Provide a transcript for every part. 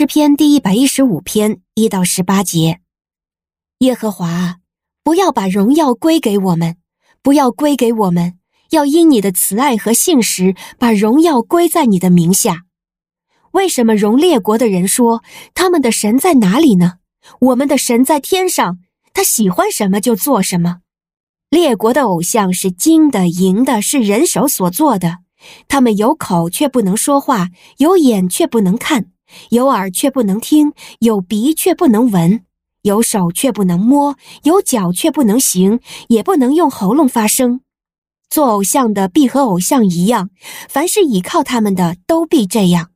诗篇第一百一十五篇一到十八节：耶和华，不要把荣耀归给我们，不要归给我们，要因你的慈爱和信实，把荣耀归在你的名下。为什么容列国的人说他们的神在哪里呢？我们的神在天上，他喜欢什么就做什么。列国的偶像是金的、银的，是人手所做的。他们有口却不能说话，有眼却不能看。有耳却不能听，有鼻却不能闻，有手却不能摸，有脚却不能行，也不能用喉咙发声。做偶像的必和偶像一样，凡是倚靠他们的都必这样。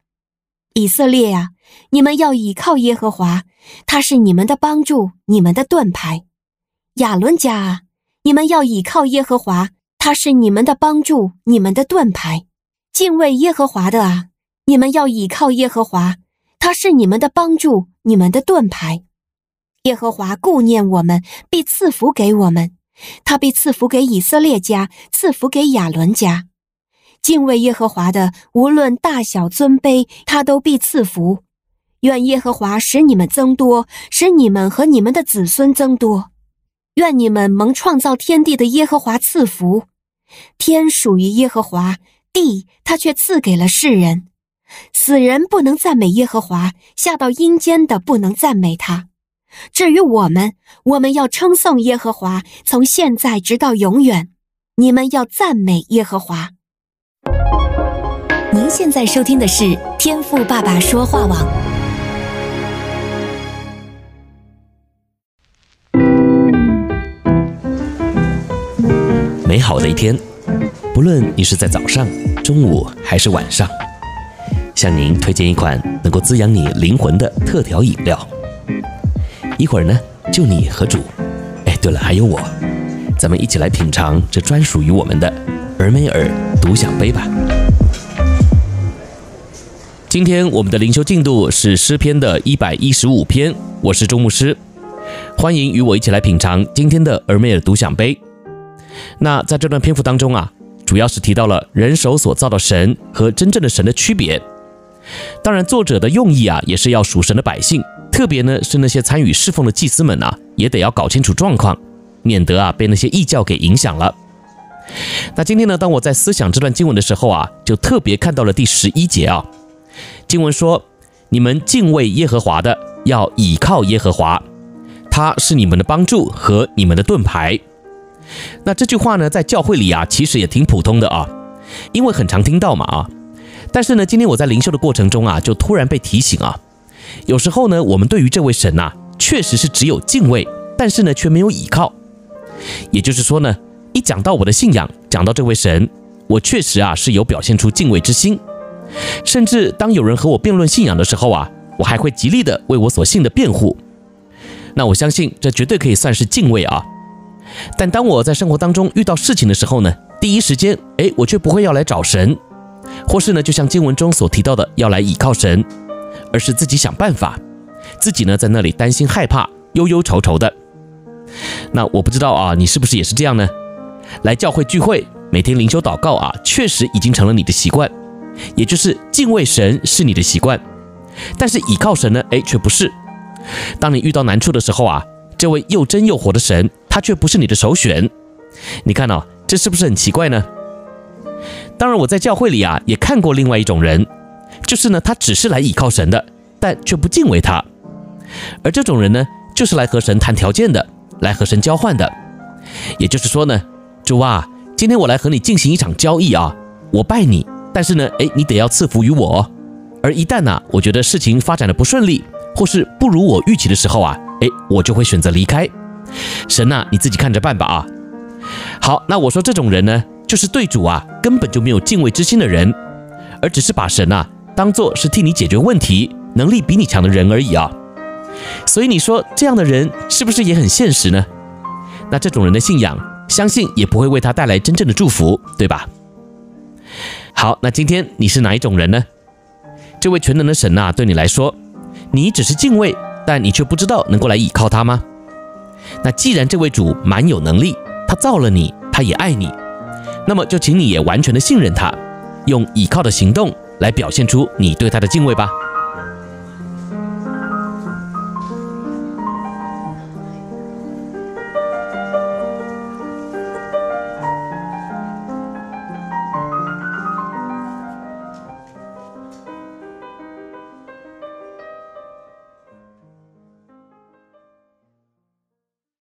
以色列啊，你们要倚靠耶和华，他是你们的帮助，你们的盾牌。亚伦家啊，你们要倚靠耶和华，他是你们的帮助，你们的盾牌。敬畏耶和华的啊，你们要倚靠耶和华。他是你们的帮助，你们的盾牌。耶和华顾念我们，必赐福给我们。他必赐福给以色列家，赐福给亚伦家。敬畏耶和华的，无论大小尊卑，他都必赐福。愿耶和华使你们增多，使你们和你们的子孙增多。愿你们蒙创造天地的耶和华赐福。天属于耶和华，地他却赐给了世人。死人不能赞美耶和华，下到阴间的不能赞美他。至于我们，我们要称颂耶和华，从现在直到永远。你们要赞美耶和华。您现在收听的是天赋爸爸说话网。美好的一天，不论你是在早上、中午还是晚上。向您推荐一款能够滋养你灵魂的特调饮料。一会儿呢，就你和主，哎，对了，还有我，咱们一起来品尝这专属于我们的尔梅尔独享杯吧。今天我们的灵修进度是诗篇的一百一十五篇，我是周牧师，欢迎与我一起来品尝今天的尔梅尔独享杯。那在这段篇幅当中啊，主要是提到了人手所造的神和真正的神的区别。当然，作者的用意啊，也是要属神的百姓，特别呢是那些参与侍奉的祭司们啊，也得要搞清楚状况，免得啊被那些异教给影响了。那今天呢，当我在思想这段经文的时候啊，就特别看到了第十一节啊，经文说：“你们敬畏耶和华的，要倚靠耶和华，他是你们的帮助和你们的盾牌。”那这句话呢，在教会里啊，其实也挺普通的啊，因为很常听到嘛啊。但是呢，今天我在灵修的过程中啊，就突然被提醒啊，有时候呢，我们对于这位神呐、确实是只有敬畏，但是呢，却没有倚靠。也就是说呢，一讲到我的信仰，讲到这位神，我确实啊是有表现出敬畏之心，甚至当有人和我辩论信仰的时候啊，我还会极力的为我所信的辩护。那我相信这绝对可以算是敬畏啊。但当我在生活当中遇到事情的时候呢，第一时间，哎，我却不会要来找神。或是呢，就像经文中所提到的，要来倚靠神，而是自己想办法，自己呢在那里担心害怕、忧忧愁愁的。那我不知道啊，你是不是也是这样呢？来教会聚会，每天灵修祷告啊，确实已经成了你的习惯，也就是敬畏神是你的习惯，但是倚靠神呢，哎，却不是。当你遇到难处的时候啊，这位又真又活的神，他却不是你的首选。你看哦，这是不是很奇怪呢？当然，我在教会里啊也看过另外一种人，就是呢，他只是来倚靠神的，但却不敬畏他。而这种人呢，就是来和神谈条件的，来和神交换的。也就是说呢，主啊，今天我来和你进行一场交易啊，我拜你，但是呢，哎，你得要赐福于我。而一旦呢、我觉得事情发展的不顺利，或是不如我预期的时候啊，哎，我就会选择离开。神呐、你自己看着办吧啊。好，那我说这种人呢？就是对主啊根本就没有敬畏之心的人，而只是把神啊当做是替你解决问题、能力比你强的人而已啊。所以你说这样的人是不是也很现实呢？那这种人的信仰，相信也不会为他带来真正的祝福，对吧？好，那今天你是哪一种人呢？这位全能的神呐，对你来说，你只是敬畏，但你却不知道能够来倚靠他吗？那既然这位主蛮有能力，他造了你，他也爱你。那么就请你也完全的信任他，用倚靠的行动来表现出你对他的敬畏吧。